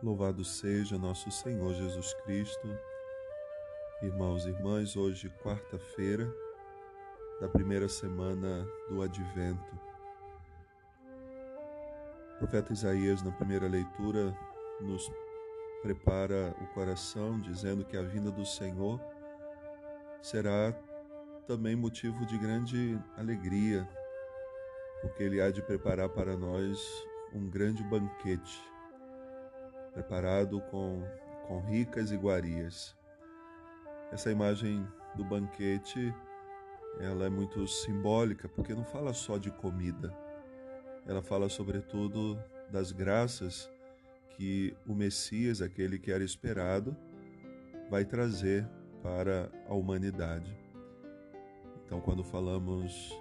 Louvado seja nosso Senhor Jesus Cristo. Irmãos e irmãs, hoje, quarta-feira da primeira semana do Advento. O profeta Isaías, na primeira leitura, nos prepara o coração, dizendo que a vinda do Senhor será também motivo de grande alegria, porque Ele há de preparar para nós um grande banquete preparado com, com ricas iguarias. Essa imagem do banquete, ela é muito simbólica, porque não fala só de comida. Ela fala sobretudo das graças que o Messias, aquele que era esperado, vai trazer para a humanidade. Então, quando falamos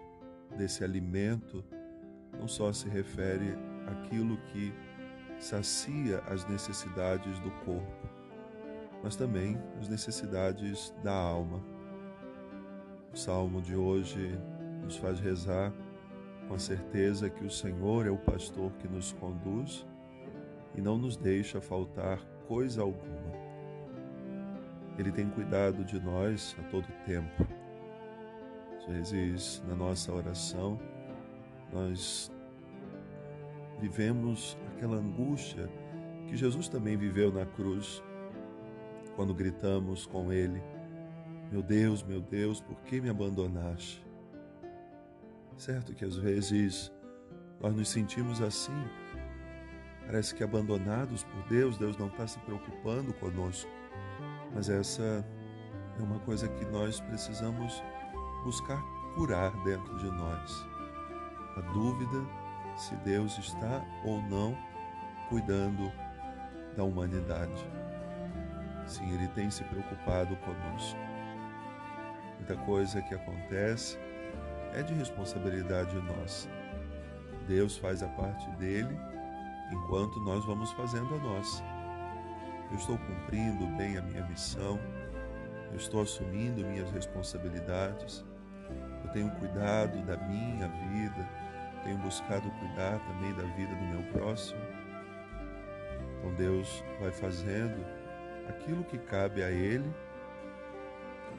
desse alimento, não só se refere àquilo que sacia as necessidades do corpo, mas também as necessidades da alma. O salmo de hoje nos faz rezar com a certeza que o Senhor é o pastor que nos conduz e não nos deixa faltar coisa alguma. Ele tem cuidado de nós a todo tempo. Às vezes, na nossa oração, nós vivemos aquela angústia que Jesus também viveu na cruz, quando gritamos com Ele: Meu Deus, meu Deus, por que me abandonaste? Certo que às vezes nós nos sentimos assim, parece que abandonados por Deus, Deus não está se preocupando conosco, mas essa é uma coisa que nós precisamos buscar curar dentro de nós. A dúvida se Deus está ou não cuidando da humanidade. Sim, Ele tem se preocupado conosco. Muita coisa que acontece é de responsabilidade nossa. Deus faz a parte dele enquanto nós vamos fazendo a nossa. Eu estou cumprindo bem a minha missão, eu estou assumindo minhas responsabilidades, eu tenho cuidado da minha vida, tenho buscado cuidar também da vida do meu próximo. Então Deus vai fazendo aquilo que cabe a Ele,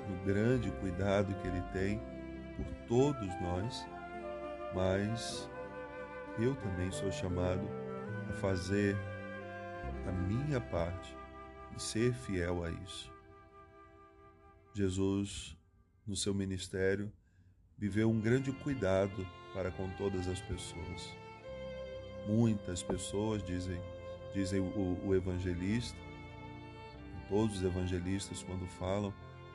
no grande cuidado que Ele tem por todos nós, mas eu também sou chamado a fazer a minha parte e ser fiel a isso. Jesus, no seu ministério, viveu um grande cuidado para com todas as pessoas. Muitas pessoas dizem, dizem o, o evangelista, todos os evangelistas quando falam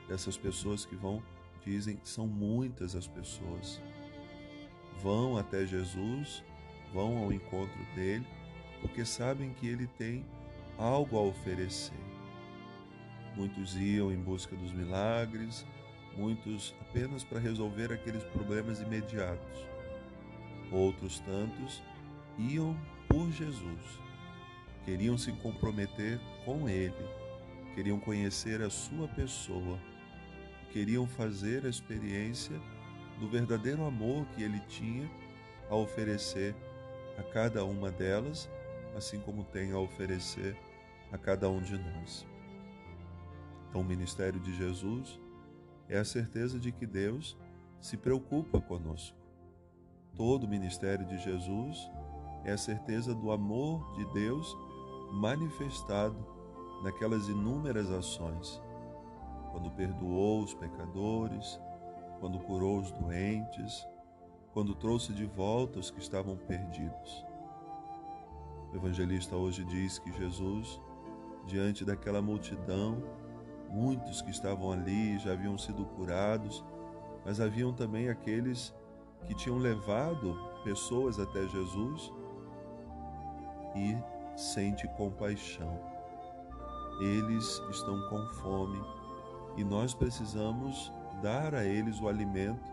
dessas pessoas que vão dizem são muitas as pessoas vão até Jesus, vão ao encontro dele, porque sabem que ele tem algo a oferecer. Muitos iam em busca dos milagres, muitos apenas para resolver aqueles problemas imediatos. Outros tantos iam por Jesus, queriam se comprometer com Ele, queriam conhecer a Sua pessoa, queriam fazer a experiência do verdadeiro amor que Ele tinha a oferecer a cada uma delas, assim como tem a oferecer a cada um de nós. Então, o ministério de Jesus é a certeza de que Deus se preocupa conosco. Todo o ministério de Jesus é a certeza do amor de Deus manifestado naquelas inúmeras ações. Quando perdoou os pecadores, quando curou os doentes, quando trouxe de volta os que estavam perdidos. O evangelista hoje diz que Jesus, diante daquela multidão, Muitos que estavam ali já haviam sido curados, mas haviam também aqueles que tinham levado pessoas até Jesus e sente compaixão. Eles estão com fome e nós precisamos dar a eles o alimento,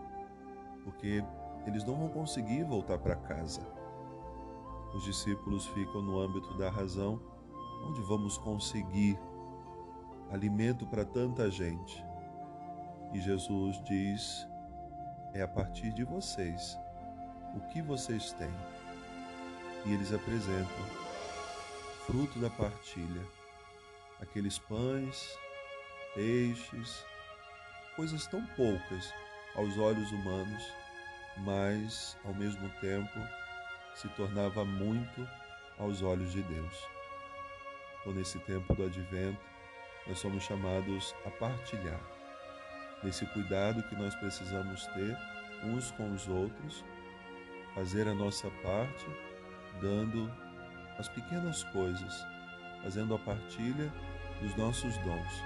porque eles não vão conseguir voltar para casa. Os discípulos ficam no âmbito da razão, onde vamos conseguir alimento para tanta gente. E Jesus diz: é a partir de vocês. O que vocês têm? E eles apresentam fruto da partilha. Aqueles pães, peixes, coisas tão poucas aos olhos humanos, mas ao mesmo tempo se tornava muito aos olhos de Deus. Então, nesse tempo do advento, nós somos chamados a partilhar desse cuidado que nós precisamos ter uns com os outros, fazer a nossa parte, dando as pequenas coisas, fazendo a partilha dos nossos dons,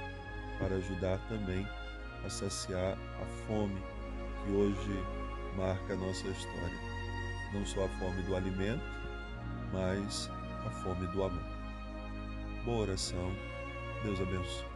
para ajudar também a saciar a fome que hoje marca a nossa história. Não só a fome do alimento, mas a fome do amor. Boa oração. Deus abençoe.